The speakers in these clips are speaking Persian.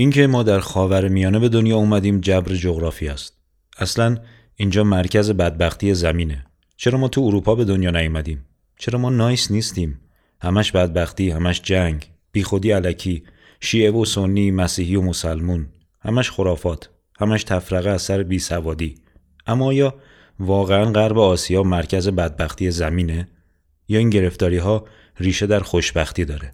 اینکه ما در خاور میانه به دنیا اومدیم جبر جغرافی است. اصلا اینجا مرکز بدبختی زمینه. چرا ما تو اروپا به دنیا نیومدیم؟ چرا ما نایس نیستیم؟ همش بدبختی، همش جنگ، بیخودی علکی، شیعه و سنی، مسیحی و مسلمون، همش خرافات، همش تفرقه از سر بیسوادی. اما یا واقعا غرب آسیا مرکز بدبختی زمینه یا این گرفتاری ها ریشه در خوشبختی داره؟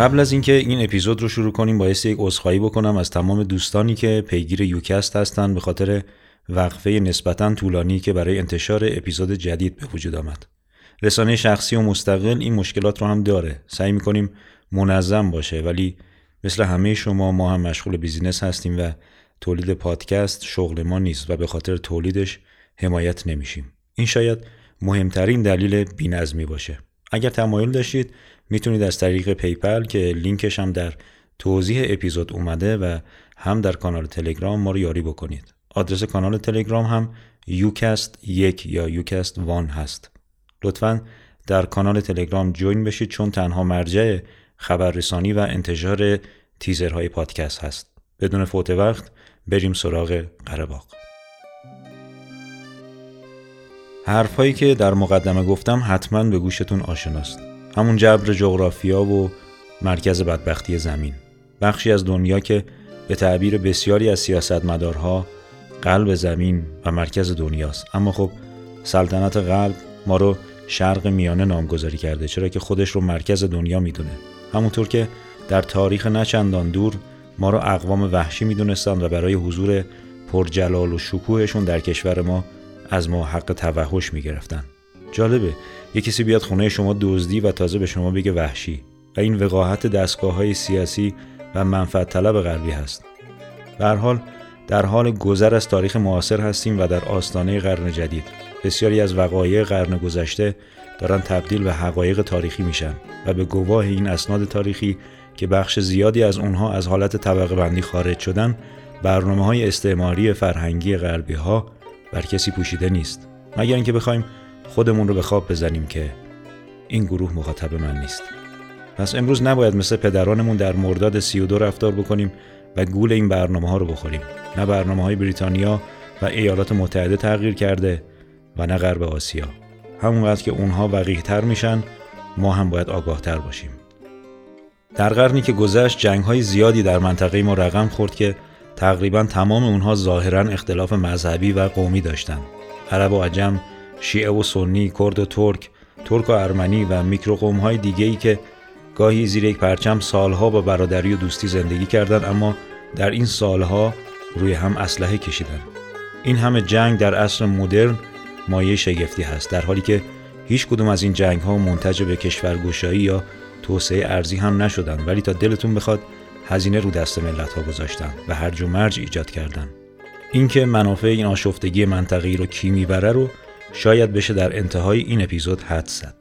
قبل از اینکه این اپیزود رو شروع کنیم باعث یک عذرخواهی بکنم از تمام دوستانی که پیگیر یوکست هستن به خاطر وقفه نسبتا طولانی که برای انتشار اپیزود جدید به وجود آمد. رسانه شخصی و مستقل این مشکلات رو هم داره. سعی می‌کنیم منظم باشه ولی مثل همه شما ما هم مشغول business هستیم و تولید پادکست شغل ما نیست و به خاطر تولیدش حمایت نمیشیم. این شاید مهمترین دلیل بینظمی باشه. اگر تمایل داشتید می‌تونید از طریق PayPal که لینکش هم در توضیح اپیزود اومده و هم در کانال تلگرام ما رو یاری بکنید. آدرس کانال تلگرام هم یوکست یک یا یوکست وان هست. لطفا در کانال تلگرام جوین بشید چون تنها مرجع خبررسانی و انتشار تیزرهای پادکست هست. بدون فوت وقت بریم سراغ قرباق. حرفهایی که در مقدمه گفتم حتما به گوشتون آشناست. همون جبر جغرافیا و مرکز بدبختی زمین. بخشی از دنیا که به تعبیر بسیاری از سیاستمدارها قلب زمین و مرکز دنیاست. اما خب سلطنت قلب ما رو شرق میانه نامگذاری کرده چرا که خودش رو مرکز دنیا می‌دونه. همونطور که در تاریخ نچندان دور ما رو اقوام وحشی می‌دونستند و برای حضور پرجلال و شکوهشون در کشور ما از ما حق توحش می‌گرفتن. جالبه. یه کسی بیاد خونه شما دزدی و تازه به شما بگه وحشی. و این وقاحت دستگاه های سیاسی و منفعت طلب غربی هست. به حال در حال گذر از تاریخ معاصر هستیم و در آستانه قرن جدید. بسیاری از وقایع قرن گذشته دارن تبدیل به حقایق تاریخی میشن و به گواه این اسناد تاریخی که بخش زیادی از اونها از حالت طبقه بندی خارج شدن برنامه های استعماری فرهنگی غربی ها بر کسی پوشیده نیست. مگر اینکه بخوایم خودمون رو به خواب بزنیم که این گروه مخاطب من نیست. پس امروز نباید مثل پدرانمون در مرداد 32 رفتار بکنیم و گول این برنامه ها رو بخوریم. نه برنامه های بریتانیا و ایالات متحده تغییر کرده و نه غرب آسیا. همونقدر که اونها وقیه تر میشن ما هم باید آگاه تر باشیم. در قرنی که گذشت جنگ های زیادی در منطقه ما رقم خورد که تقریبا تمام اونها ظاهرا اختلاف مذهبی و قومی داشتند عرب و عجم شیعه و سنی کرد و ترک ترک و ارمنی و میکروقوم های دیگه ای که گاهی زیر یک پرچم سالها با برادری و دوستی زندگی کردند اما در این سالها روی هم اسلحه کشیدن این همه جنگ در عصر مدرن مایه شگفتی هست در حالی که هیچ کدوم از این جنگ ها منتج به کشورگشایی یا توسعه ارزی هم نشدن ولی تا دلتون بخواد هزینه رو دست ملت ها گذاشتن و هرج و مرج ایجاد کردن اینکه منافع این آشفتگی منطقی رو کی می‌بره رو شاید بشه در انتهای این اپیزود حد زد.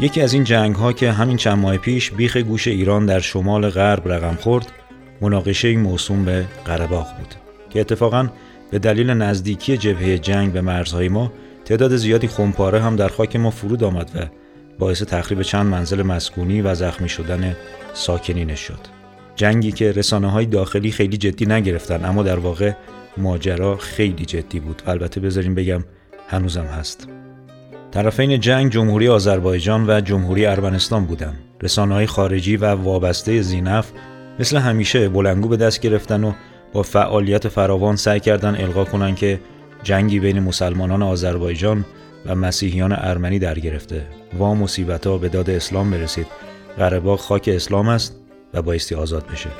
یکی از این جنگ ها که همین چند ماه پیش بیخ گوش ایران در شمال غرب رقم خورد مناقشه موسوم به قرباق بود که اتفاقا به دلیل نزدیکی جبهه جنگ به مرزهای ما تعداد زیادی خمپاره هم در خاک ما فرود آمد و باعث تخریب چند منزل مسکونی و زخمی شدن ساکنینش شد. جنگی که رسانه های داخلی خیلی جدی نگرفتن اما در واقع ماجرا خیلی جدی بود. البته بذاریم بگم هنوزم هست. طرفین جنگ جمهوری آذربایجان و جمهوری ارمنستان بودند رسانه های خارجی و وابسته زینف مثل همیشه بلنگو به دست گرفتن و با فعالیت فراوان سعی کردن القا کنن که جنگی بین مسلمانان آذربایجان و مسیحیان ارمنی در گرفته. و مصیبت ها به داد اسلام برسید. قرباق خاک اسلام است و بایستی آزاد بشه.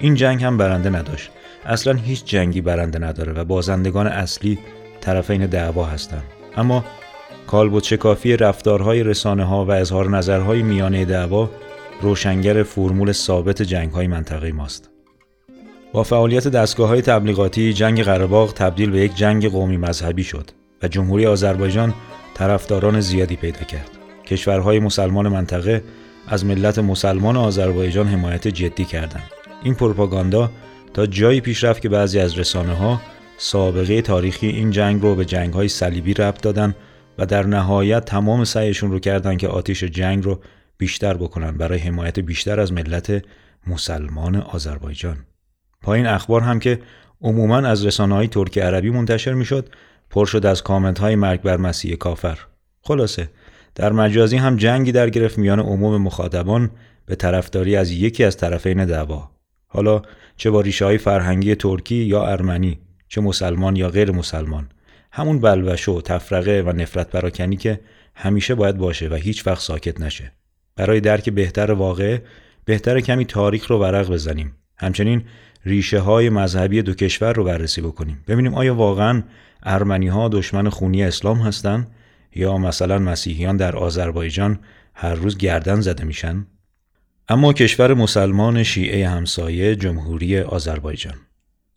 این جنگ هم برنده نداشت. اصلا هیچ جنگی برنده نداره و بازندگان اصلی طرفین دعوا هستند اما کالبوت شکافی رفتارهای رسانه ها و اظهار نظرهای میانه دعوا روشنگر فرمول ثابت جنگ های منطقه ماست. با فعالیت دستگاه های تبلیغاتی جنگ قرباغ تبدیل به یک جنگ قومی مذهبی شد و جمهوری آذربایجان طرفداران زیادی پیدا کرد. کشورهای مسلمان منطقه از ملت مسلمان آذربایجان حمایت جدی کردند. این پروپاگاندا تا جایی پیش رفت که بعضی از رسانه ها سابقه تاریخی این جنگ رو به جنگ های صلیبی ربط دادن و در نهایت تمام سعیشون رو کردن که آتیش جنگ رو بیشتر بکنن برای حمایت بیشتر از ملت مسلمان آذربایجان. پایین اخبار هم که عموما از رسانه های ترکی عربی منتشر می‌شد پر شد از کامنت های مرگ بر مسیح کافر. خلاصه در مجازی هم جنگی در گرفت میان عموم مخاطبان به طرفداری از یکی از طرفین دعوا. حالا چه با ریشه های فرهنگی ترکی یا ارمنی چه مسلمان یا غیر مسلمان. همون بلوشه و تفرقه و نفرت پراکنی که همیشه باید باشه و هیچ وقت ساکت نشه. برای درک بهتر واقع بهتر کمی تاریخ رو ورق بزنیم. همچنین ریشه های مذهبی دو کشور رو بررسی بکنیم. ببینیم آیا واقعا ارمنی ها دشمن خونی اسلام هستند یا مثلا مسیحیان در آذربایجان هر روز گردن زده میشن؟ اما کشور مسلمان شیعه همسایه جمهوری آذربایجان.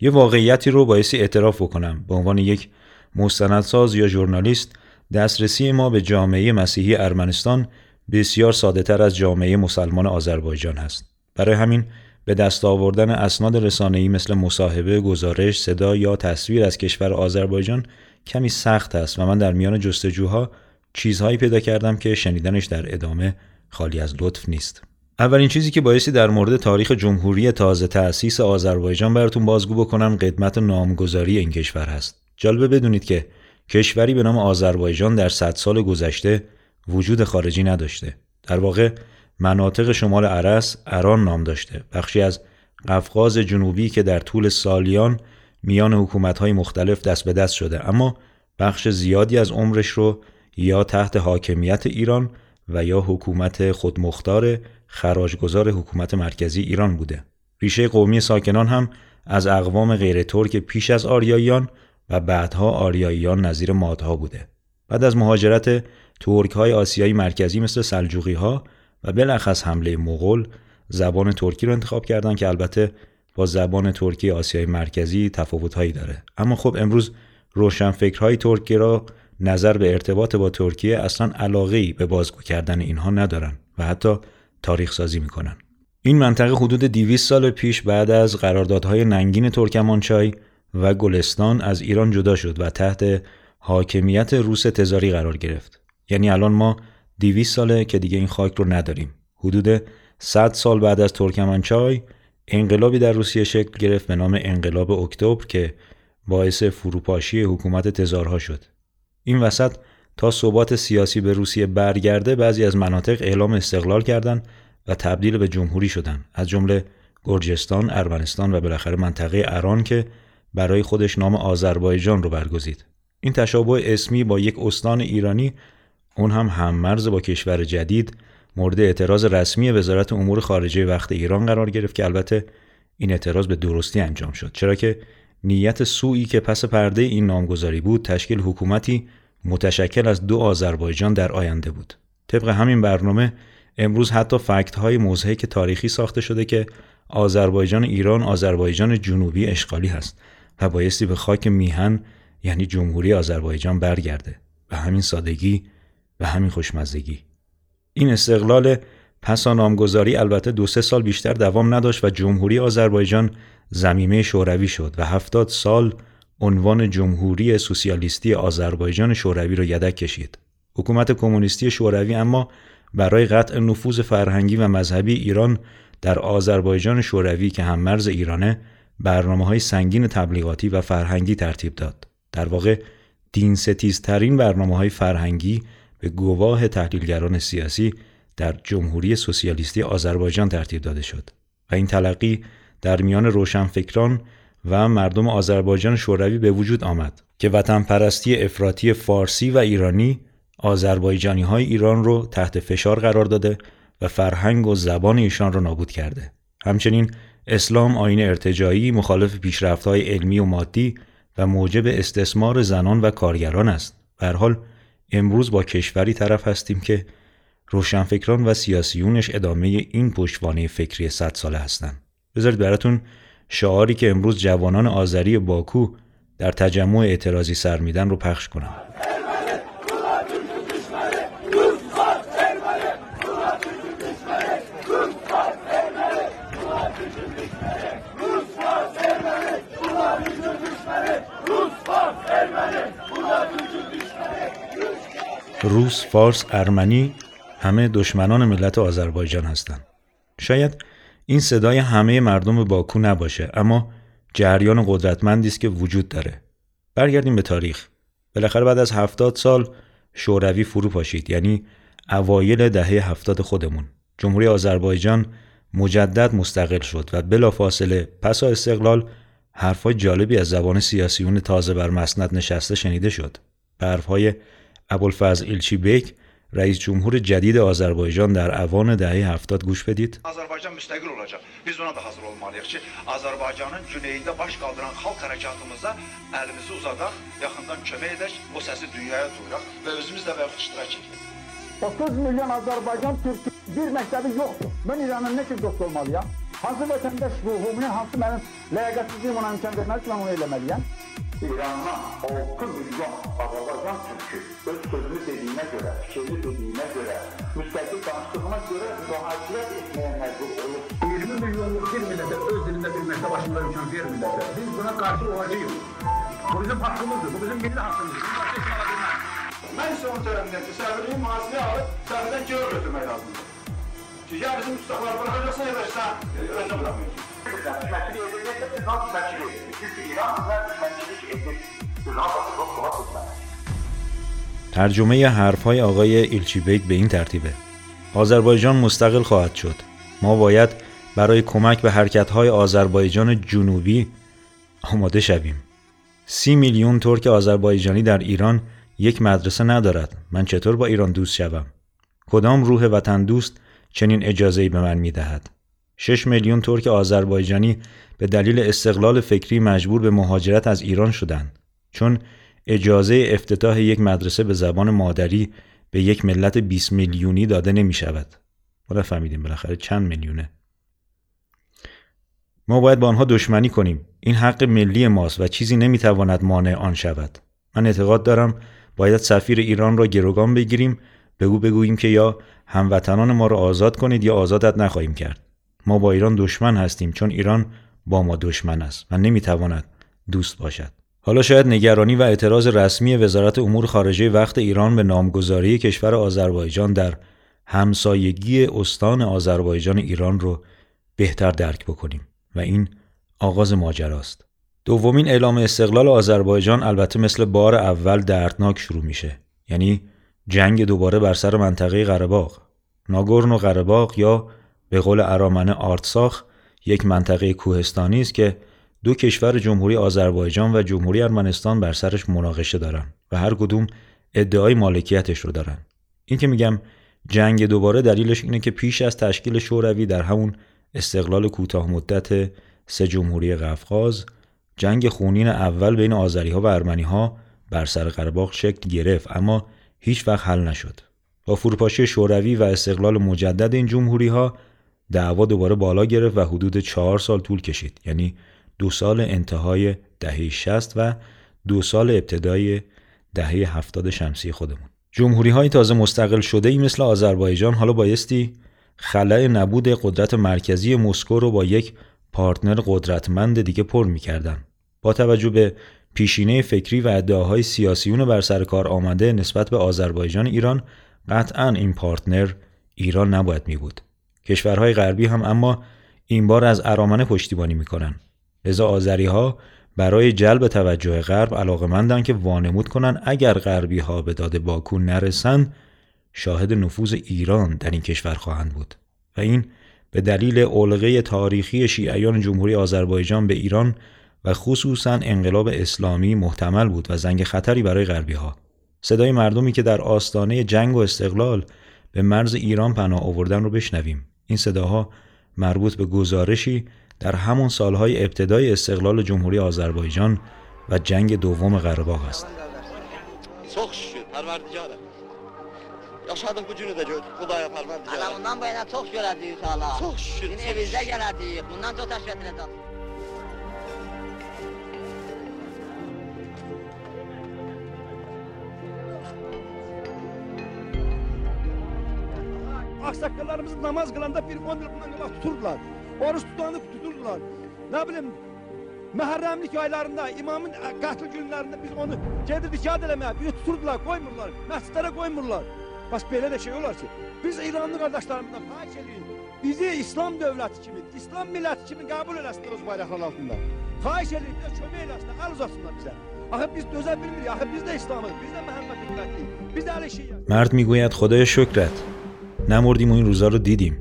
یه واقعیتی رو بایستی اعتراف بکنم به عنوان یک مستندساز یا ژورنالیست دسترسی ما به جامعه مسیحی ارمنستان بسیار ساده تر از جامعه مسلمان آذربایجان هست. برای همین به دست آوردن اسناد رسانه‌ای مثل مصاحبه، گزارش، صدا یا تصویر از کشور آذربایجان کمی سخت است و من در میان جستجوها چیزهایی پیدا کردم که شنیدنش در ادامه خالی از لطف نیست. اولین چیزی که بایستی در مورد تاریخ جمهوری تازه تأسیس آذربایجان براتون بازگو بکنم قدمت نامگذاری این کشور هست. جالبه بدونید که کشوری به نام آذربایجان در صد سال گذشته وجود خارجی نداشته. در واقع مناطق شمال عرس اران نام داشته. بخشی از قفقاز جنوبی که در طول سالیان میان حکومت‌های مختلف دست به دست شده اما بخش زیادی از عمرش رو یا تحت حاکمیت ایران و یا حکومت خودمختار خراجگذار حکومت مرکزی ایران بوده. ریشه قومی ساکنان هم از اقوام غیر ترک پیش از آریاییان و بعدها آریاییان نظیر مادها بوده. بعد از مهاجرت ترک های آسیایی مرکزی مثل سلجوقی ها و بلخص حمله مغول زبان ترکی رو انتخاب کردن که البته با زبان ترکی آسیای مرکزی تفاوت هایی داره اما خب امروز روشنفکرهای ترکی را نظر به ارتباط با ترکیه اصلا علاقه به بازگو کردن اینها ندارن و حتی تاریخ سازی می‌کنن. این منطقه حدود 200 سال پیش بعد از قراردادهای ننگین ترکمانچای و گلستان از ایران جدا شد و تحت حاکمیت روس تزاری قرار گرفت. یعنی الان ما 200 ساله که دیگه این خاک رو نداریم. حدود 100 سال بعد از ترکمانچای انقلابی در روسیه شکل گرفت به نام انقلاب اکتبر که باعث فروپاشی حکومت تزارها شد. این وسط تا ثبات سیاسی به روسیه برگرده بعضی از مناطق اعلام استقلال کردند و تبدیل به جمهوری شدند از جمله گرجستان، ارمنستان و بالاخره منطقه اران که برای خودش نام آذربایجان رو برگزید. این تشابه اسمی با یک استان ایرانی اون هم هممرز با کشور جدید مورد اعتراض رسمی وزارت امور خارجه وقت ایران قرار گرفت که البته این اعتراض به درستی انجام شد چرا که نیت سوئی که پس پرده این نامگذاری بود تشکیل حکومتی متشکل از دو آذربایجان در آینده بود. طبق همین برنامه امروز حتی فکت های موضحک تاریخی ساخته شده که آذربایجان ایران آذربایجان جنوبی اشغالی هست و بایستی به خاک میهن یعنی جمهوری آذربایجان برگرده و همین سادگی و همین خوشمزگی این استقلال پس نامگذاری البته دو سه سال بیشتر دوام نداشت و جمهوری آذربایجان زمینه شوروی شد و هفتاد سال عنوان جمهوری سوسیالیستی آذربایجان شوروی را یدک کشید. حکومت کمونیستی شوروی اما برای قطع نفوذ فرهنگی و مذهبی ایران در آذربایجان شوروی که هم مرز ایرانه برنامه های سنگین تبلیغاتی و فرهنگی ترتیب داد. در واقع دین ستیزترین برنامه های فرهنگی به گواه تحلیلگران سیاسی در جمهوری سوسیالیستی آذربایجان ترتیب داده شد و این تلقی در میان روشنفکران و مردم آذربایجان شوروی به وجود آمد که وطن پرستی افراطی فارسی و ایرانی آذربایجانی های ایران رو تحت فشار قرار داده و فرهنگ و زبان ایشان را نابود کرده. همچنین اسلام آین ارتجایی مخالف پیشرفت های علمی و مادی و موجب استثمار زنان و کارگران است. به حال امروز با کشوری طرف هستیم که روشنفکران و سیاسیونش ادامه این پشتوانه فکری صد ساله هستند. بذارید براتون شعاری که امروز جوانان آذری باکو در تجمع اعتراضی سر میدن رو پخش کنم. روس، فارس، ارمنی همه دشمنان ملت آذربایجان هستند. شاید این صدای همه مردم باکو نباشه اما جریان قدرتمندی است که وجود داره. برگردیم به تاریخ. بالاخره بعد از هفتاد سال شوروی فرو پاشید یعنی اوایل دهه هفتاد خودمون. جمهوری آذربایجان مجدد مستقل شد و بلافاصله پس از استقلال حرفهای جالبی از زبان سیاسیون تازه بر مسند نشسته شنیده شد. حرفهای ابوالفضل ایلچی بیک رئیس جمهور جدید آذربایجان در اوان دهه هفتاد گوش بدید. آذربایجان müstəqil olacaq. Biz ona da hazır olmalıyıq ki, Azərbaycanın güneyində baş qaldıran xalq hərəkatımıza əlimizi uzadaq, yaxından kömək edək, o səsi dünyaya duyuraq və özümüz də və iştirak edək. 30 milyon Azərbaycan türkü bir məktəbi yoxdur. Mən İranın nə kimi dost olmalıyam? Hansı vətəndaş ruhumun, hansı mənim ləyaqətsizliyim ona imkan verməli ki, mən onu eləməliyəm? İran'dan 6 milyon Azərbaycan türkü öz sözünü dediyinə görə, fikrini dediyinə görə, müstəqil danışdığına görə mühacirət etməyə məcbur olur. 20 milyonluq bir millətə öz dilində bir məktəb açmağa imkan vermirlər. Biz buna qarşı olacağıq. Bu bizim haqqımızdır, bu bizim milli haqqımızdır. Bunu başqa ala bilməz. Mən isə onun tərəfindəyim ki, səbirliyi mühasirəyə alıb, səbirdən geri götürmək lazımdır. Ki, ya bizim müstəqlar bırakacaqsan, ya da sən özünə bırakmıyorsun. Təşkil edilməkdə biz nasıl təşkil edirik? Çünki İran və təşkil edir. İran da çok kolay tutmaz. ترجمه حرفهای آقای به این ترتیبه آذربایجان مستقل خواهد شد ما باید برای کمک به حرکتهای آذربایجان جنوبی آماده شویم سی میلیون ترک آذربایجانی در ایران یک مدرسه ندارد من چطور با ایران دوست شوم کدام روح وطن دوست چنین اجازه به من می دهد 6 میلیون ترک آذربایجانی به دلیل استقلال فکری مجبور به مهاجرت از ایران شدند چون اجازه افتتاح یک مدرسه به زبان مادری به یک ملت 20 میلیونی داده نمی شود. ما فهمیدیم بالاخره چند میلیونه. ما باید با آنها دشمنی کنیم. این حق ملی ماست و چیزی نمی‌تواند مانع آن شود. من اعتقاد دارم باید سفیر ایران را گروگان بگیریم بگو بگوییم که یا هموطنان ما را آزاد کنید یا آزادت نخواهیم کرد. ما با ایران دشمن هستیم چون ایران با ما دشمن است و نمی‌تواند دوست باشد. حالا شاید نگرانی و اعتراض رسمی وزارت امور خارجه وقت ایران به نامگذاری کشور آذربایجان در همسایگی استان آذربایجان ایران رو بهتر درک بکنیم و این آغاز ماجراست. دومین اعلام استقلال آذربایجان البته مثل بار اول دردناک شروع میشه. یعنی جنگ دوباره بر سر منطقه قرباق. ناگورن و قرباق یا به قول ارامنه آرتساخ یک منطقه کوهستانی است که دو کشور جمهوری آذربایجان و جمهوری ارمنستان بر سرش مناقشه دارن و هر کدوم ادعای مالکیتش رو دارن این که میگم جنگ دوباره دلیلش اینه که پیش از تشکیل شوروی در همون استقلال کوتاه مدت سه جمهوری قفقاز جنگ خونین اول بین آذری ها و ارمنی ها بر سر قرباق شکل گرفت اما هیچ وقت حل نشد. با فروپاشی شوروی و استقلال مجدد این جمهوری ها دعوا دوباره بالا گرفت و حدود چهار سال طول کشید. یعنی دو سال انتهای دهه 60 و دو سال ابتدای دهه 70 شمسی خودمون. جمهوری های تازه مستقل شده ای مثل آذربایجان حالا بایستی خلای نبود قدرت مرکزی مسکو رو با یک پارتنر قدرتمند دیگه پر می‌کردن. با توجه به پیشینه فکری و ادعاهای سیاسیون بر سر کار آمده نسبت به آذربایجان ایران قطعا این پارتنر ایران نباید می بود. کشورهای غربی هم اما این بار از ارامنه پشتیبانی می‌کنن. لذا آذری ها برای جلب توجه غرب علاقمندن که وانمود کنند اگر غربی ها به داد باکو نرسند شاهد نفوذ ایران در این کشور خواهند بود. و این به دلیل علقه تاریخی شیعیان جمهوری آذربایجان به ایران و خصوصا انقلاب اسلامی محتمل بود و زنگ خطری برای غربی ها صدای مردمی که در آستانه جنگ و استقلال به مرز ایران پناه آوردن رو بشنویم. این صداها مربوط به گزارشی در همون سالهای ابتدای استقلال جمهوری آذربایجان و جنگ دوم قرهباغ است. Yaşadıq bu günü də gör, Xudaya Pərverdigarə. Hələ bundan bu yana çox görəcəyik inşallah. Çox şükür. Yine evimizdə gələcəyik. Bundan çox təşkil edəcəyik. Aksakallarımız namaz kılanda bir on bundan kadar tuturdular. Oruç tutanı tuturdular. Ne bileyim Məhərrəmlik aylarında, imamın qətl günlərində biz onu gedirdik yad eləməyə, bizi tuturdular, qoymurlar, məscidlərə qoymurlar. Bax belə də şey olar ki, biz İranlı qardaşlarımızdan xahiş edirik, bizi İslam dövləti kimi, İslam milləti kimi qəbul eləsinlər öz bayraqlar altında. Xahiş edirik, bizə kömək eləsinlər, əl uzatsınlar bizə. Axı biz dözə bilmirik, axı biz də İslamız, biz də Məhəmməd ümmətliyik, biz də əli şeyiz. مرد می‌گوید خدای شکرت نمردیم و این روزا رو دیدیم.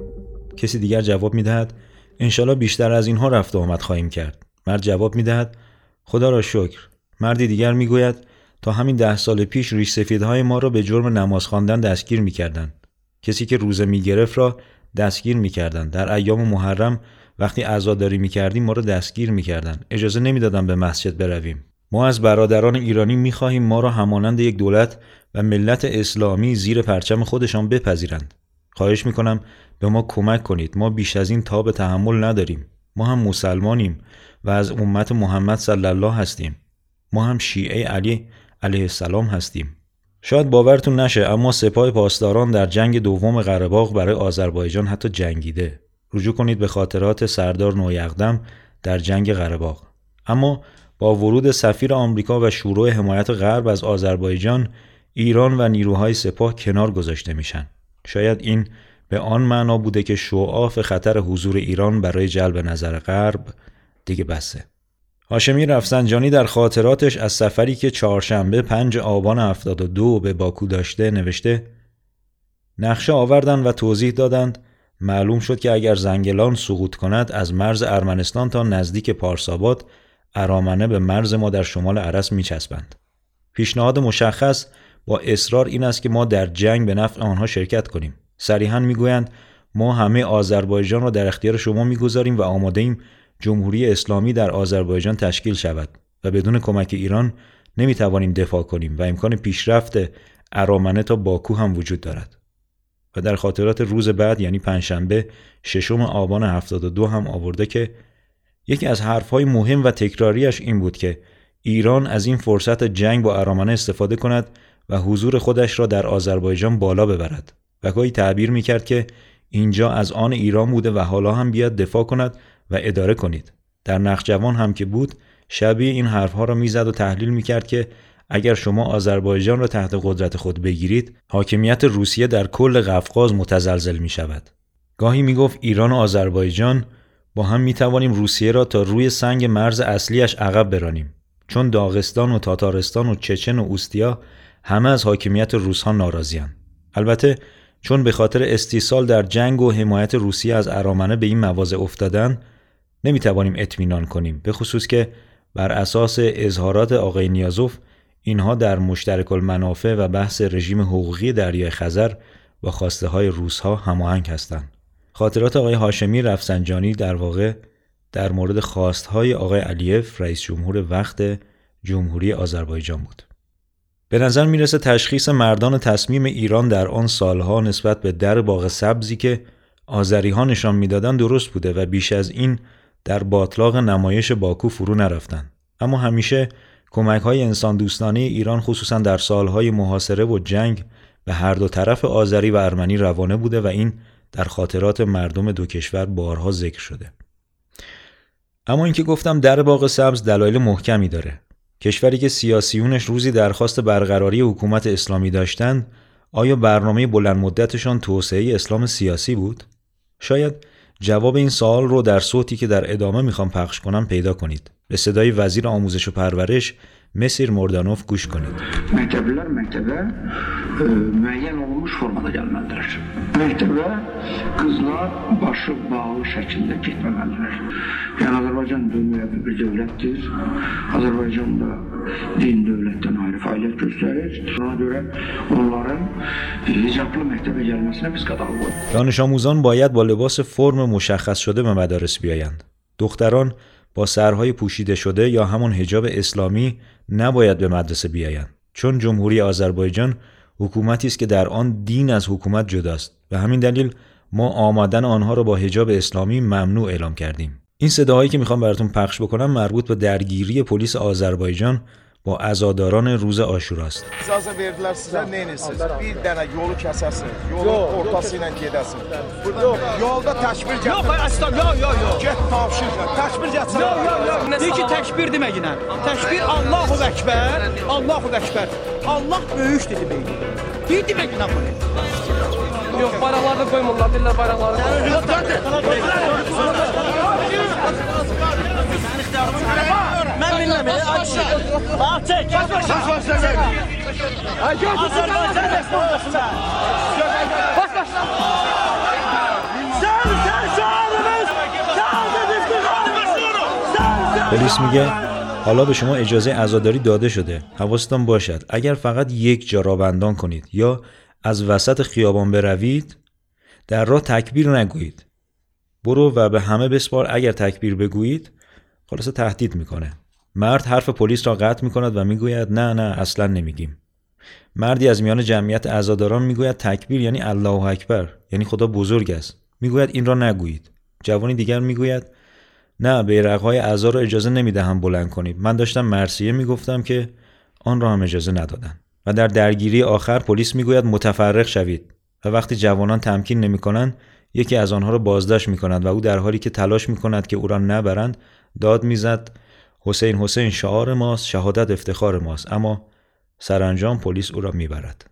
کسی دیگر جواب می‌دهد انشالله بیشتر از اینها رفت آمد خواهیم کرد. مرد جواب می‌دهد خدا را شکر. مردی دیگر می‌گوید تا همین ده سال پیش ریش سفیدهای ما را به جرم نماز خواندن دستگیر می‌کردند. کسی که روزه می‌گرفت را دستگیر می‌کردند. در ایام محرم وقتی عزاداری می‌کردیم ما را دستگیر می‌کردند. اجازه نمی‌دادند به مسجد برویم. ما از برادران ایرانی می‌خواهیم ما را همانند یک دولت و ملت اسلامی زیر پرچم خودشان بپذیرند. خواهش می‌کنم به ما کمک کنید. ما بیش از این تاب تحمل نداریم. ما هم مسلمانیم و از امت محمد صلی الله هستیم. ما هم شیعه علی علیه السلام هستیم. شاید باورتون نشه اما سپاه پاسداران در جنگ دوم قره‌باغ برای آذربایجان حتی جنگیده. رجوع کنید به خاطرات سردار نویقدم در جنگ قره‌باغ. اما با ورود سفیر آمریکا و شروع حمایت غرب از آذربایجان ایران و نیروهای سپاه کنار گذاشته میشن. شاید این به آن معنا بوده که شعاف خطر حضور ایران برای جلب نظر غرب دیگه بسه. هاشمی رفسنجانی در خاطراتش از سفری که چهارشنبه پنج آبان 72 به باکو داشته نوشته نقشه آوردن و توضیح دادند معلوم شد که اگر زنگلان سقوط کند از مرز ارمنستان تا نزدیک پارساباد ارامنه به مرز ما در شمال عرس میچسبند. پیشنهاد مشخص با اصرار این است که ما در جنگ به نفع آنها شرکت کنیم. صریحا می‌گویند ما همه آذربایجان را در اختیار شما می‌گذاریم و آماده ایم جمهوری اسلامی در آذربایجان تشکیل شود و بدون کمک ایران نمی‌توانیم دفاع کنیم و امکان پیشرفت ارامنه تا باکو هم وجود دارد. و در خاطرات روز بعد یعنی پنجشنبه ششم آبان 72 هم آورده که یکی از حرفهای مهم و تکراریش این بود که ایران از این فرصت جنگ با ارامنه استفاده کند و حضور خودش را در آذربایجان بالا ببرد و گاهی تعبیر می‌کرد که اینجا از آن ایران بوده و حالا هم بیاد دفاع کند و اداره کنید در نخجوان هم که بود شبیه این حرفها را می‌زد و تحلیل می‌کرد که اگر شما آذربایجان را تحت قدرت خود بگیرید حاکمیت روسیه در کل قفقاز متزلزل می شود. گاهی می گفت ایران و آذربایجان با هم می توانیم روسیه را تا روی سنگ مرز اصلیش عقب برانیم چون داغستان و تاتارستان و چچن و اوستیا همه از حاکمیت روس ها ناراضیان. البته چون به خاطر استیصال در جنگ و حمایت روسیه از ارامنه به این مواضع افتادن نمی توانیم اطمینان کنیم به خصوص که بر اساس اظهارات آقای نیازوف اینها در مشترک المنافع و بحث رژیم حقوقی دریای خزر با خواسته های روس ها هماهنگ هستند. خاطرات آقای هاشمی رفسنجانی در واقع در مورد خواست های آقای علیف رئیس جمهور وقت جمهوری آذربایجان بود. به نظر می‌رسه تشخیص مردان تصمیم ایران در آن سالها نسبت به در باغ سبزی که آذری ها نشان می‌دادند درست بوده و بیش از این در باطلاق نمایش باکو فرو نرفتند. اما همیشه کمک های انسان دوستانه ایران خصوصا در سالهای محاصره و جنگ به هر دو طرف آذری و ارمنی روانه بوده و این در خاطرات مردم دو کشور بارها ذکر شده. اما اینکه گفتم در باغ سبز دلایل محکمی داره. کشوری که سیاسیونش روزی درخواست برقراری حکومت اسلامی داشتند آیا برنامه بلند مدتشان توسعه اسلام سیاسی بود؟ شاید جواب این سوال رو در صوتی که در ادامه می‌خوام پخش کنم پیدا کنید. به صدای وزیر آموزش و پرورش مسیر مردانوف گوش کنید. Məktəblilər məktəbə e, müəyyən olunmuş formada gəlməlidirlər. Məktəbə qızlar başı bağlı şəkildə getməməlidirlər. Yəni Azərbaycan dövləti bir dövlətdir. Azərbaycan da din dövlətdən ayrı fəaliyyət göstərir. Buna görə onların hicablı məktəbə gəlməsinə biz qadağa qoyuruq. دانش آموزان باید با لباس فرم مشخص شده به مدارس بیایند. دختران با سرهای پوشیده شده یا همون حجاب اسلامی نباید به مدرسه بیایند چون جمهوری آذربایجان حکومتی است که در آن دین از حکومت جداست. و همین دلیل ما آمدن آنها را با حجاب اسلامی ممنوع اعلام کردیم. این صداهایی که می‌خوام براتون پخش بکنم مربوط به درگیری پلیس آذربایجان با عزاداران روز آشوراست İcazə verdilər sizə nə edirsiniz? Bir dənə yolu kəsəsiniz, yolun ortası ilə gedəsiniz. Burada yolda təkbir gətir. Yox, aslan, yox, yox, yox. Get tavşir, təkbir gətir. Yox, yox, yox. Deyir ki, təkbir deməyinə. Təkbir Allahu Əkbər, Allahu Əkbər. Allah böyükdür deməkdir. Bir deməklə bunu. Yox, bayraqları da Respublikasında. Sen, sen پلیس میگه حالا به شما اجازه عزاداری داده شده. حواستان باشد. اگر فقط یک جا را بندان کنید یا از وسط خیابان بروید در راه تکبیر نگویید. برو و به همه بسپار اگر تکبیر بگویید خلاصه تهدید می‌کنه. مرد حرف پلیس را قطع می‌کند و می‌گوید نه نه اصلا نمیگیم. مردی از میان جمعیت عزاداران می‌گوید تکبیر یعنی الله اکبر یعنی خدا بزرگ است. می‌گوید این را نگویید. جوانی دیگر می‌گوید نه بیرقهای اعضا را اجازه نمی‌دهم بلند کنید من داشتم مرسیه می‌گفتم که آن را هم اجازه ندادن. و در درگیری آخر پلیس می‌گوید متفرق شوید. و وقتی جوانان تمکین نمی‌کنند یکی از آنها را بازداشت می‌کند و او در حالی که تلاش می‌کند که او را نبرند داد می‌زد حسین حسین شعار ماست شهادت افتخار ماست اما سرانجام پلیس او را می‌برد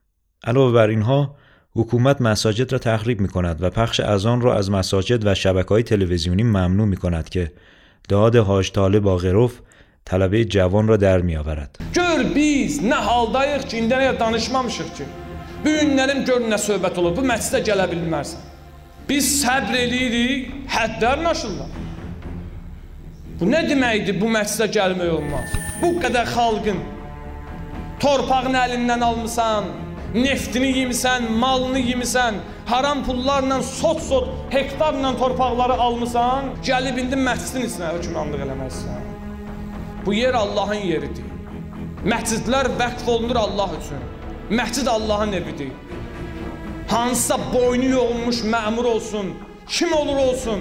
علاوه بر اینها حکومت مساجد را تخریب می کند و پخش اذان را از مساجد و شبکه های تلویزیونی ممنوع می کند که داد حاج طالب باغروف طلبه جوان را در می آورد. Gör biz nə haldayıq ki, indiyənə danışmamışıq ki. Bu günlərim gör nə söhbət olur. Bu məscidə gələ bilmərsən. Biz səbr eləyirik, həddlərin aşırlar. Bu nə deməkdir bu məscidə gəlmək olmaz? Bu qədər xalqın torpağını əlindən almısan, neftini yemisən, malını yemisən, haram pullarla sot-sot hektarla torpaqları almısan, gəlib indi məscidin içinə hökmranlıq eləməlisən. Bu yer Allahın yeridir. Məscidlər vəqf olunur Allah üçün. Məscid Allahın evidir. Hansısa boynu yoğulmuş məmur olsun, kim olur olsun,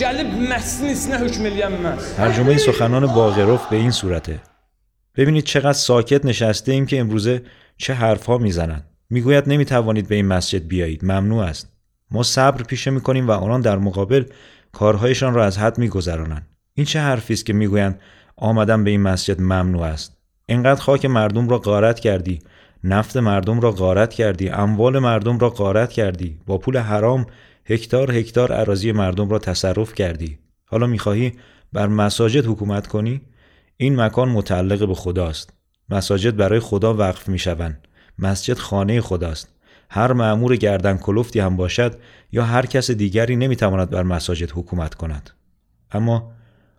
gəlib məscidin içinə hökm eləyənməz. ترجمه سخنان باغروف به این صورته. ببینید چقدر ساکت نشسته ایم که امروزه چه حرفها می‌زنند می‌گوید نمی‌توانید به این مسجد بیایید. ممنوع است. ما صبر پیشه می‌کنیم و آنان در مقابل کارهایشان را از حد میگذرانند. این چه حرفی است که می‌گویند آمدن به این مسجد ممنوع است؟ اینقدر خاک مردم را غارت کردی نفت مردم را غارت کردی اموال مردم را غارت کردی با پول حرام هکتار هکتار اراضی مردم را تصرف کردی. حالا می‌خواهی بر مساجد حکومت کنی؟ این مکان متعلق به خداست. مساجد برای خدا وقف می‌شوند. مسجد خانه خداست. هر معمور گردن کلفتی هم باشد یا هر کس دیگری نمی‌تواند بر مساجد حکومت کند. اما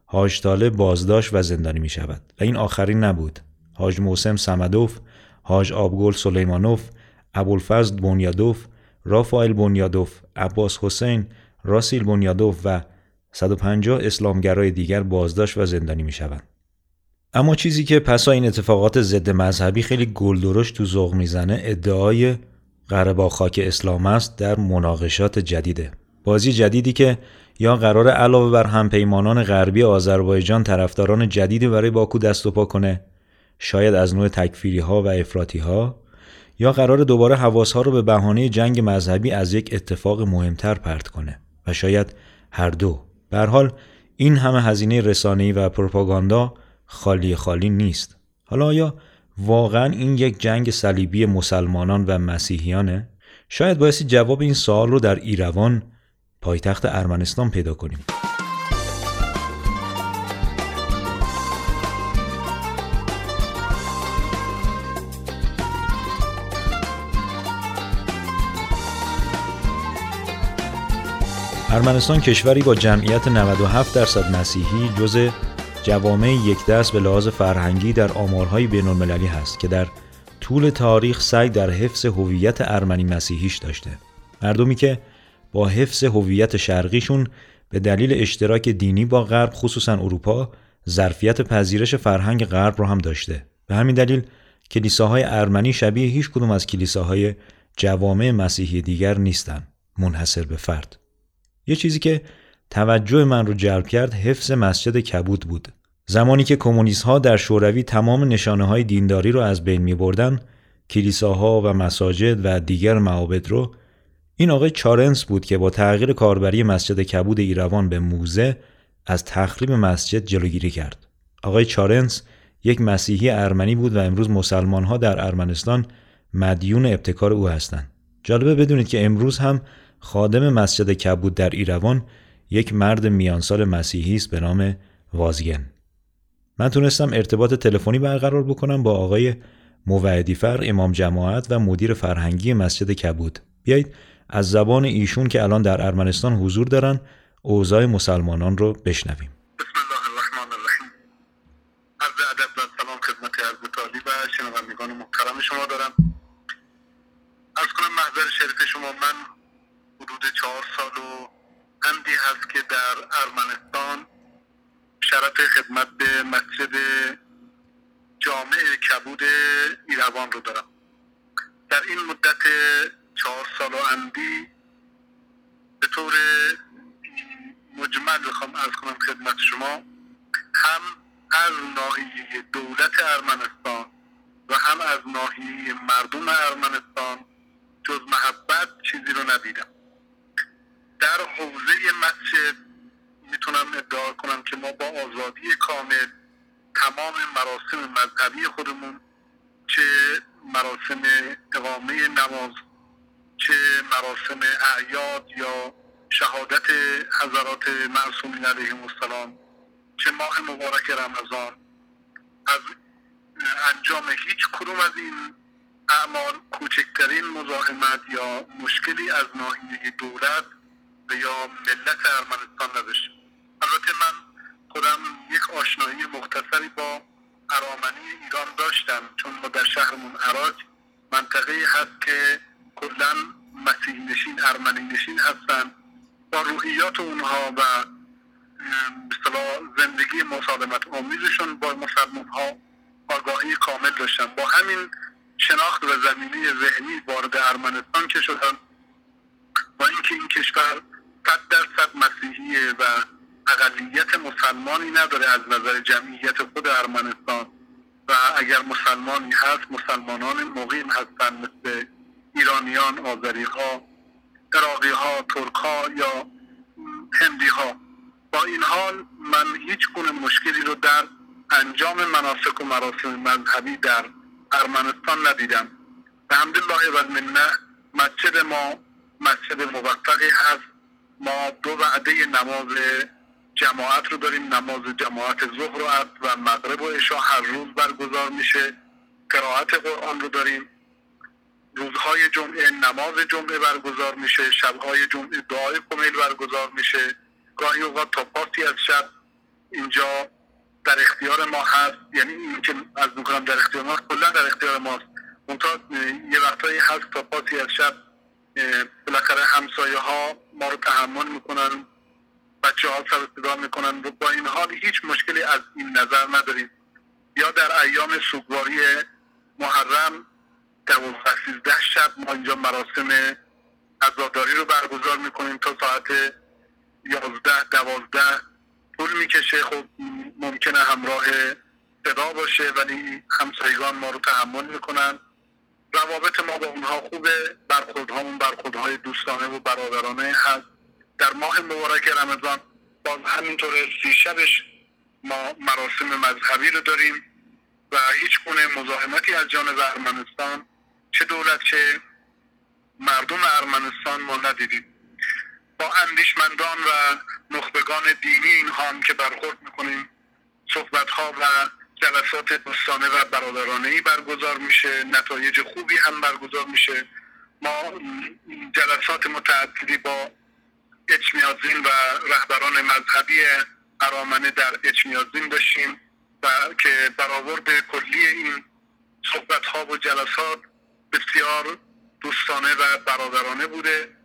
حاج طالب بازداشت و زندانی می شود و این آخرین نبود. حاج موسم سمدوف حاج آبگل سلیمانوف ابوالفضل بنیادوف رافائل بنیادوف عباس حسین راسیل بنیادوف و 150 اسلامگرای دیگر بازداشت و زندانی می شوند. اما چیزی که پسا این اتفاقات ضد مذهبی خیلی گلدرش تو ذوق می‌زنه ادعای قره خاک اسلام است در مناقشات جدیده بازی جدیدی که یا قرار علاوه بر همپیمانان غربی آذربایجان طرفداران جدیدی برای باکو دست و پا کنه شاید از نوع تکفیری ها و افراطی ها یا قرار دوباره حواس ها رو به بهانه جنگ مذهبی از یک اتفاق مهمتر پرت کنه و شاید هر دو. به حال این همه هزینه رسانه‌ای و پروپاگاندا خالی خالی نیست. حالا آیا واقعا این یک جنگ صلیبی مسلمانان و مسیحیانه؟ شاید بایستی جواب این سوال رو در ایروان پایتخت ارمنستان پیدا کنیم. ارمنستان کشوری با جمعیت 97 درصد مسیحی جز جوامع یک دست به لحاظ فرهنگی در آمارهای بین المللی هست که در طول تاریخ سعی در حفظ هویت ارمنی مسیحیش داشته. مردمی که با حفظ هویت شرقیشون به دلیل اشتراک دینی با غرب خصوصا اروپا ظرفیت پذیرش فرهنگ غرب رو هم داشته. به همین دلیل کلیساهای ارمنی شبیه هیچ کدوم از کلیساهای جوامع مسیحی دیگر نیستن منحصر به فرد. یه چیزی که توجه من رو جلب کرد حفظ مسجد کبود بود زمانی که کمونیست ها در شوروی تمام نشانه های دینداری رو از بین می بردن کلیساها و مساجد و دیگر معابد رو این آقای چارنس بود که با تغییر کاربری مسجد کبود ایروان به موزه از تخریب مسجد جلوگیری کرد. آقای چارنس یک مسیحی ارمنی بود و امروز مسلمان ها در ارمنستان مدیون ابتکار او هستند. جالبه بدونید که امروز هم خادم مسجد کبود در ایروان یک مرد میانسال مسیحی است به نام وازگن. من تونستم ارتباط تلفنی برقرار بکنم با آقای موعدیفر امام جماعت و مدیر فرهنگی مسجد کبود. بیایید از زبان ایشون که الان در ارمنستان حضور دارن اوضاع مسلمانان رو بشنویم. بسم الله الرحمن الرحیم. عرض ادب و سلام و محترم شما دارم. از کنم محضر شریف شما من حدود چهار سال و اندی هست که در ارمنستان شرف خدمت به مسجد جامع کبود ایروان رو دارم. در این مدت چهار سال و اندی به طور مجمل بخوام ارز کنم خدمت شما هم از ناحیه دولت ارمنستان و هم از ناحیه مردم ارمنستان جز محبت چیزی رو ندیدم. در حوزه مسجد می‌تونم ادعا کنم که ما با آزادی کامل تمام مراسم مذهبی خودمون چه مراسم اقامه نماز چه مراسم اعیاد یا شهادت حضرات معصومین علیهم السلام چه ماه مبارک رمضان. از انجام هیچ کدوم از این اعمال کوچکترین مزاحمت یا مشکلی از ناحیه دولت یا ملت ارمنستان نداشتیم البته من خودم یک آشنایی مختصری با ارامنی ایران داشتم چون ما در شهرمون عراج منطقه هست که کلا مسیح نشین ارمنی نشین هستن. با روحیات اونها و زندگی مسالمت آمیزشون با مسلمان ها آگاهی کامل داشتن. با همین شناخت و زمینه ذهنی وارد ارمنستان که شدن با اینکه این کشور صد درصد مسیحیه و اقلیت مسلمانی نداره از نظر جمعیت خود ارمنستان. و اگر مسلمانی هست مسلمانان مقیم هستند مثل ایرانیان، آذری ها، عراقی ها، ترک ها یا هندی ها با این حال من هیچ گونه مشکلی رو در انجام مناسک و مراسم مذهبی در ارمنستان ندیدم. به حمدالله و منه مسجد ما مسجد موفقی هست. ما دو وعده نماز جماعت رو داریم نماز جماعت ظهر و و مغرب و عشا هر روز برگزار میشه. قرائت قرآن رو داریم. روزهای جمعه نماز جمعه برگزار میشه. شبهای جمعه دعای کمیل برگزار میشه. گاهی اوقات تا پاسی از شب اینجا در اختیار ما هست. یعنی این که از می‌کنم در اختیار ما کلا در اختیار ماست. منتها یه وقتایی هست تا پاسی از شب بالاخره همسایه ها ما رو تحمل می‌کنن. بچه ها سر صدا می‌کنن. و با این حال هیچ مشکلی از این نظر نداریم. یا در ایام سوگواری محرم دوازده سیزده شب ما اینجا مراسم عزاداری رو برگزار می‌کنیم تا ساعت یازده دوازده. طول می‌کشه. خب ممکنه همراه صدا باشه ولی همسایگان ما رو تحمل می‌کنن. روابط ما با اونها خوبه برخوردهامون برخوردهای دوستانه و برادرانه. هست در ماه مبارک رمضان باز همینطور سی شبش ما مراسم مذهبی رو داریم و هیچ گونه مزاحمتی از جانب ارمنستان چه دولت چه مردم ارمنستان ما ندیدیم. با اندیشمندان و نخبگان دینی اینها هم که برخورد می‌کنیم صحبت ها و جلسات دوستانه و برادرانه ای برگزار میشه نتایج خوبی هم برگزار میشه. ما جلسات متعددی با اچمیازین و رهبران مذهبی ارامنه در اچمیازین داشتیم و که برآورد کلی این صحبت ها و جلسات بسیار دوستانه و برادرانه بوده.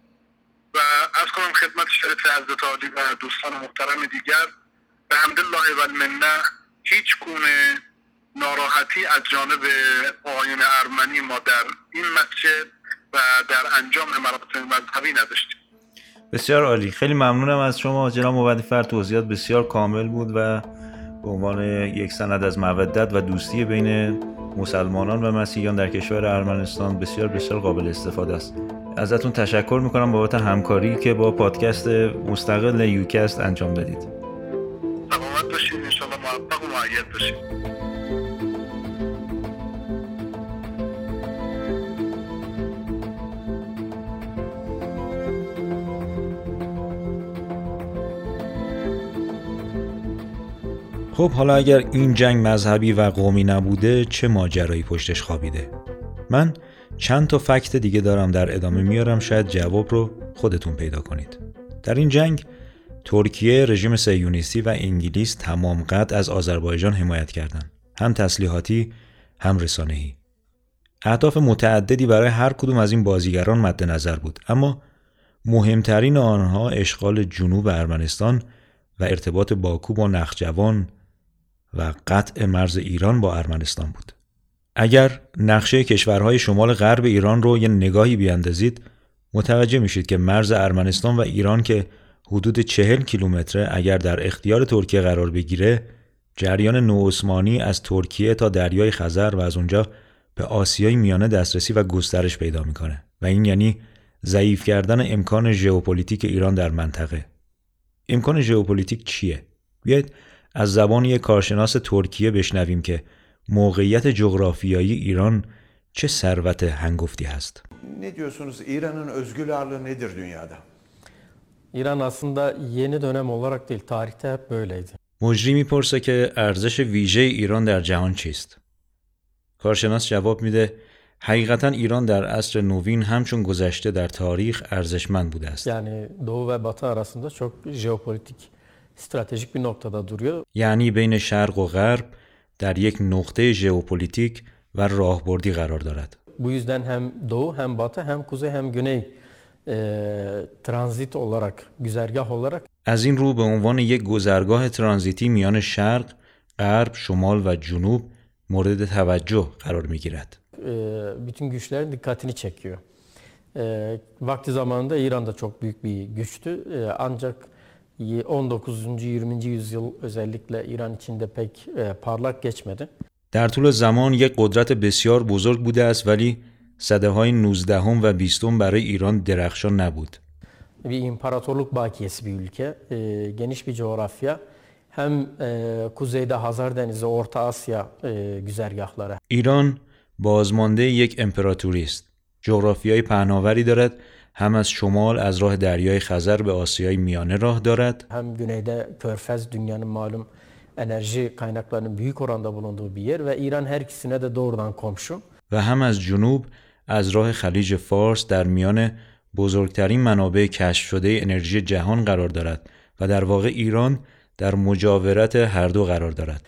و از کنم خدمت شریف حضرت عالی و دوستان محترم دیگر. به حمدالله و المنه هیچ گونه ناراحتی از جانب آقایان ارمنی ما در این مسجد و در انجام مراسم مذهبی نداشتیم. بسیار عالی. خیلی ممنونم از شما جناب مبدی فر. توضیحات بسیار کامل بود و به عنوان یک سند از مودت و دوستی بین مسلمانان و مسیحیان در کشور ارمنستان بسیار بسیار قابل استفاده است. ازتون تشکر می‌کنم بابت همکاری که با پادکست مستقل یوکست انجام دادید. سلامت باشید موفق و معید باشید خب حالا اگر این جنگ مذهبی و قومی نبوده چه ماجرایی پشتش خوابیده؟ من چند تا فکت دیگه دارم در ادامه میارم شاید جواب رو خودتون پیدا کنید. در این جنگ ترکیه رژیم سیونیستی و انگلیس تمام قد از آذربایجان حمایت کردند. هم تسلیحاتی هم رسانه‌ای. اهداف متعددی برای هر کدوم از این بازیگران مد نظر بود. اما مهمترین آنها اشغال جنوب ارمنستان و ارتباط باکو با نخجوان و قطع مرز ایران با ارمنستان بود. اگر نقشه کشورهای شمال غرب ایران رو یه نگاهی بیاندازید متوجه میشید که مرز ارمنستان و ایران که حدود چهل کیلومتره اگر در اختیار ترکیه قرار بگیره جریان نوعثمانی از ترکیه تا دریای خزر و از اونجا به آسیای میانه دسترسی و گسترش پیدا می‌کنه و این یعنی ضعیف کردن امکان ژئوپلیتیک ایران در منطقه امکان ژئوپلیتیک چیه بیاید از زبان یک کارشناس ترکیه بشنویم که موقعیت جغرافیایی ایران çe servete hengofti hest. Ne diyorsunuz İran'ın ağırlığı nedir dünyada? İran aslında yeni dönem olarak değil tarihte hep böyleydi. مجری می‌پرسه که ارزش ویژه ایران در جهان چیست؟ کارشناس جواب میده حقیقتا ایران در عصر نوین همچون گذشته در تاریخ ارزشمند بوده است. Yani Doğu ve Batı arasında çok jeopolitik stratejik bir noktada duruyor. یعنی بین شرق و غرب در یک نقطه ژئوپلیتیک و راهبردی قرار دارد. Bu yüzden hem Doğu hem Batı hem Kuzey hem Güney e, transit olarak, güzergah olarak از این رو به عنوان یک گذرگاه ترانزیتی میان شرق، غرب، شمال و جنوب مورد توجه قرار می گیرد. e, bütün güçlerin dikkatini çekiyor. E, vakti zamanında İran da çok büyük bir güçtü. E, ancak 19. 20. yüzyıl özellikle İran içinde pek e, parlak geçmedi. در طول زمان یک قدرت بسیار بزرگ بوده است ولی صده های 19 و 20 برای ایران درخشان نبود. Bir imparatorluk bakiyesi bir ülke, e, geniş bir coğrafya. Hem e, kuzeyde Hazar Denizi, Orta Asya e, güzergahları. ایران بازمانده یک امپراتوری است. جغرافیای پهناوری دارد هم از شمال از راه دریای خزر به آسیای میانه راه دارد Hem güneyde Körfez dünyanın malum enerji kaynaklarının büyük oranda bulunduğu bir yer ve İran her ikisine de doğrudan komşu. و هم از جنوب از راه خلیج فارس در میان بزرگترین منابع کشف شده انرژی جهان قرار دارد و در واقع ایران در مجاورت هر دو قرار دارد.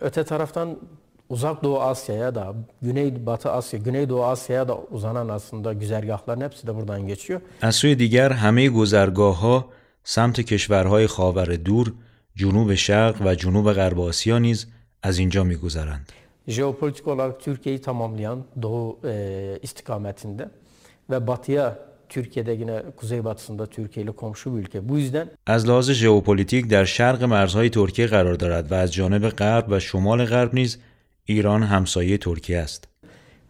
Öte taraftan Uzak Doğu Asya'ya da, Güney Batı Asya, Güneydoğu Asya'ya da uzanan aslında güzergahların hepsi de buradan geçiyor. از سوی دیگر همه گذرگاه ها سمت کشورهای خاور دور، جنوب شرق و جنوب غرب آسیا نیز از اینجا میگذرند. Jeopolitik olarak Türkiye'yi tamamlayan Doğu e, istikametinde ve batıya Türkiye'de yine kuzeybatısında Türkiye ile komşu bir ülke. Bu yüzden از لحاظ ژئوپلیتیک در شرق مرزهای ترکیه قرار دارد و از جانب غرب و شمال غرب نیز ایران همسایه ترکیه است.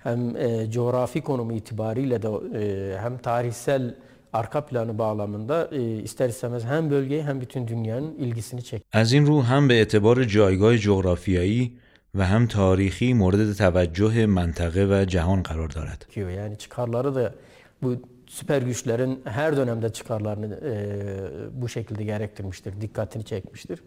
hem e, coğrafi konumu itibariyle de e, hem tarihsel arka planı bağlamında e, ister istemez hem bölgeyi hem bütün dünyanın ilgisini çekiyor. از این رو هم به اعتبار جایگاه جغرافیایی و هم تاریخی مورد توجه منطقه و جهان قرار دارد. Yani çıkarları da bu süper güçlerin her dönemde çıkarlarını e, bu şekilde gerektirmiştir, dikkatini çekmiştir.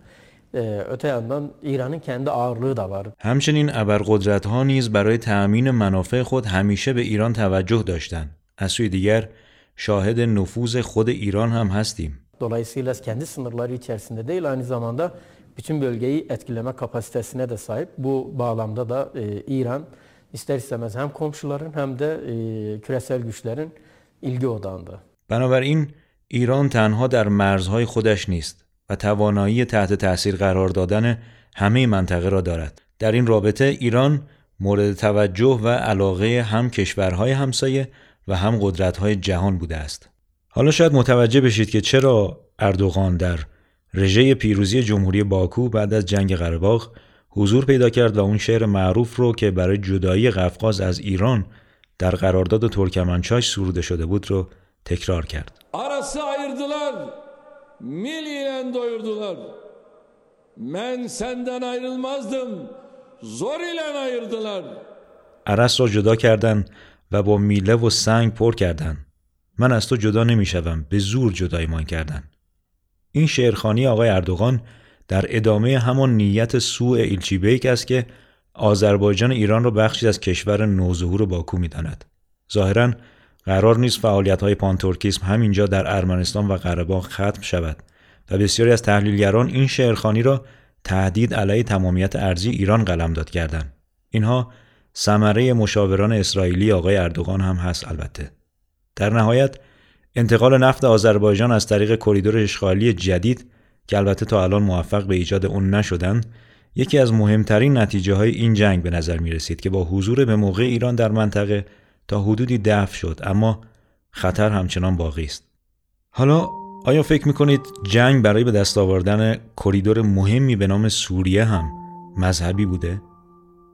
E, öte yandan İran'ın kendi ağırlığı da var. همچنین ابرقدرت‌ها نیز برای تأمین منافع خود همیشه به ایران توجه داشتند. از سوی دیگر شاهد نفوذ خود ایران هم هستیم. Dolayısıyla kendi sınırları içerisinde değil aynı zamanda bütün bölgeyi etkileme kapasitesine de sahip. Bu bağlamda da e, İran ister istemez hem komşuların hem de e, küresel güçlerin ilgi odağında. بنابراین ایران تنها در مرزهای خودش نیست و توانایی تحت تأثیر قرار دادن همه منطقه را دارد. در این رابطه ایران مورد توجه و علاقه هم کشورهای همسایه و هم قدرت‌های جهان بوده است. حالا شاید متوجه بشید که چرا اردوغان در رژه پیروزی جمهوری باکو بعد از جنگ قره حضور پیدا کرد و اون شعر معروف رو که برای جدایی قفقاز از ایران در قرارداد ترکمنچاش سروده شده بود رو تکرار کرد. Arası ayırdılar, milliyen doyurdular. Men senden ayrılmazdım, zor ile ayırdılar. عرس را جدا کردن و با میله و سنگ پر کردن. من از تو جدا نمی‌شوم به زور جدایمان کردن. این شعرخانی آقای اردوغان در ادامه همان نیت سوء ایلچی بیک است که آذربایجان ایران را بخشی از کشور نوظهور باکو می‌داند. ظاهرا قرار نیست فعالیت های پانتورکیسم همینجا در ارمنستان و قره ختم شود و بسیاری از تحلیلگران این شعرخانی را تهدید علیه تمامیت ارزی ایران قلمداد کردند. اینها ثمره مشاوران اسرائیلی آقای اردوغان هم هست البته. در نهایت انتقال نفت آذربایجان از طریق کریدور اشغالی جدید که البته تا الان موفق به ایجاد اون نشدند یکی از مهمترین نتیجه های این جنگ به نظر می رسید که با حضور به موقع ایران در منطقه تا حدودی دفع شد اما خطر همچنان باقی است. حالا آیا فکر می کنید جنگ برای به دست آوردن کریدور مهمی به نام سوریه هم مذهبی بوده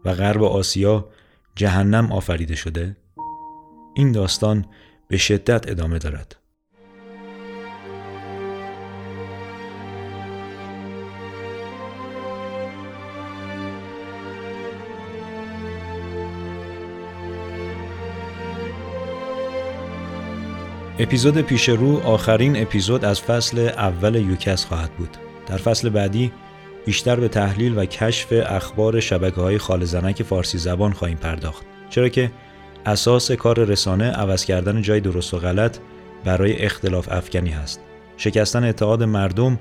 و غرب آسیا جهنم آفریده شده؟ این داستان به شدت ادامه دارد. اپیزود پیش رو آخرین اپیزود از فصل اول یوکس خواهد بود. در فصل بعدی بیشتر به تحلیل و کشف اخبار شبکه های خالزنک فارسی زبان خواهیم پرداخت. چرا که اساس کار رسانه عوض کردن جای درست و غلط برای اختلاف افکنی هست. شکستن اتحاد مردم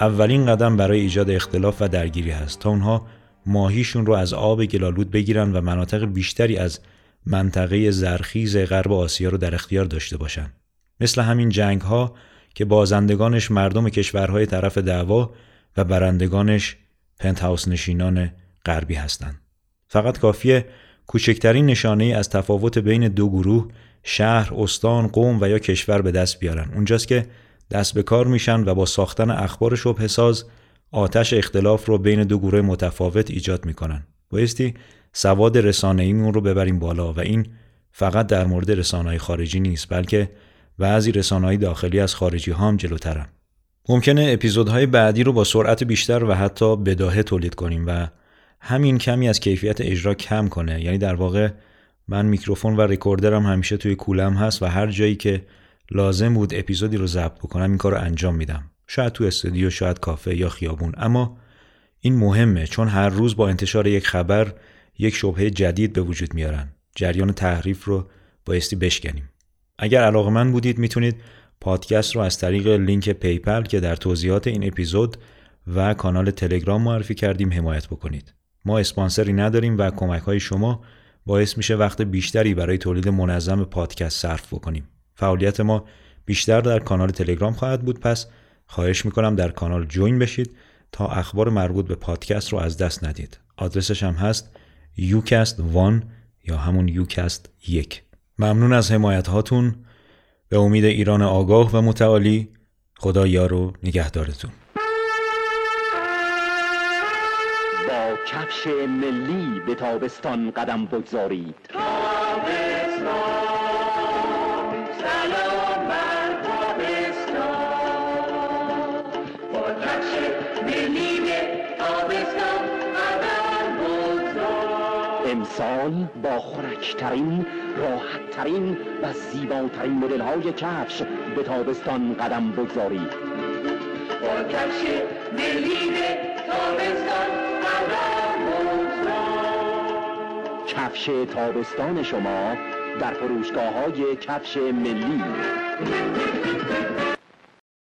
اولین قدم برای ایجاد اختلاف و درگیری هست تا اونها ماهیشون رو از آب گلالود بگیرن و مناطق بیشتری از منطقه زرخیز غرب آسیا رو در اختیار داشته باشن. مثل همین جنگ ها که بازندگانش مردم کشورهای طرف دعوا و برندگانش پنت نشینان غربی هستند. فقط کافیه کوچکترین نشانه ای از تفاوت بین دو گروه شهر، استان، قوم و یا کشور به دست بیارن. اونجاست که دست به کار میشن و با ساختن اخبار شبه ساز آتش اختلاف رو بین دو گروه متفاوت ایجاد می‌کنن. بایستی سواد رسانه ایمون رو ببریم بالا و این فقط در مورد رسانه خارجی نیست بلکه بعضی رسانه‌های داخلی از خارجی ها هم جلوترن. ممکنه اپیزودهای بعدی رو با سرعت بیشتر و حتی بداهه تولید کنیم و همین کمی از کیفیت اجرا کم کنه. یعنی در واقع من میکروفون و ریکوردرم همیشه توی کولم هست و هر جایی که لازم بود اپیزودی رو ضبط بکنم این کار رو انجام میدم. شاید تو استودیو شاید کافه یا خیابون. اما این مهمه چون هر روز با انتشار یک خبر یک شبهه جدید به وجود میارن. جریان تحریف رو بایستی بشکنیم. اگر علاقه‌مند بودید می‌تونید پادکست رو از طریق لینک PayPal که در توضیحات این اپیزود و کانال تلگرام معرفی کردیم حمایت بکنید. ما اسپانسری نداریم و کمک های شما باعث میشه وقت بیشتری برای تولید منظم پادکست صرف بکنیم. فعالیت ما بیشتر در کانال تلگرام خواهد بود پس خواهش می‌کنم در کانال جوین بشید تا اخبار مربوط به پادکست رو از دست ندید. آدرسش هم هست ucast1 یا همون ucast 1. ممنون از حمایت هاتون به امید ایران آگاه و متعالی خدا یار و نگهدارتون کفش ملی به تابستان قدم بگذارید. امسال با خورکترین راحتترین و زیباترین مدل های کفش به تابستان قدم بگذارید. با کفش ملی تابستان کفش تابستان شما در فروشگاه های کفش ملی.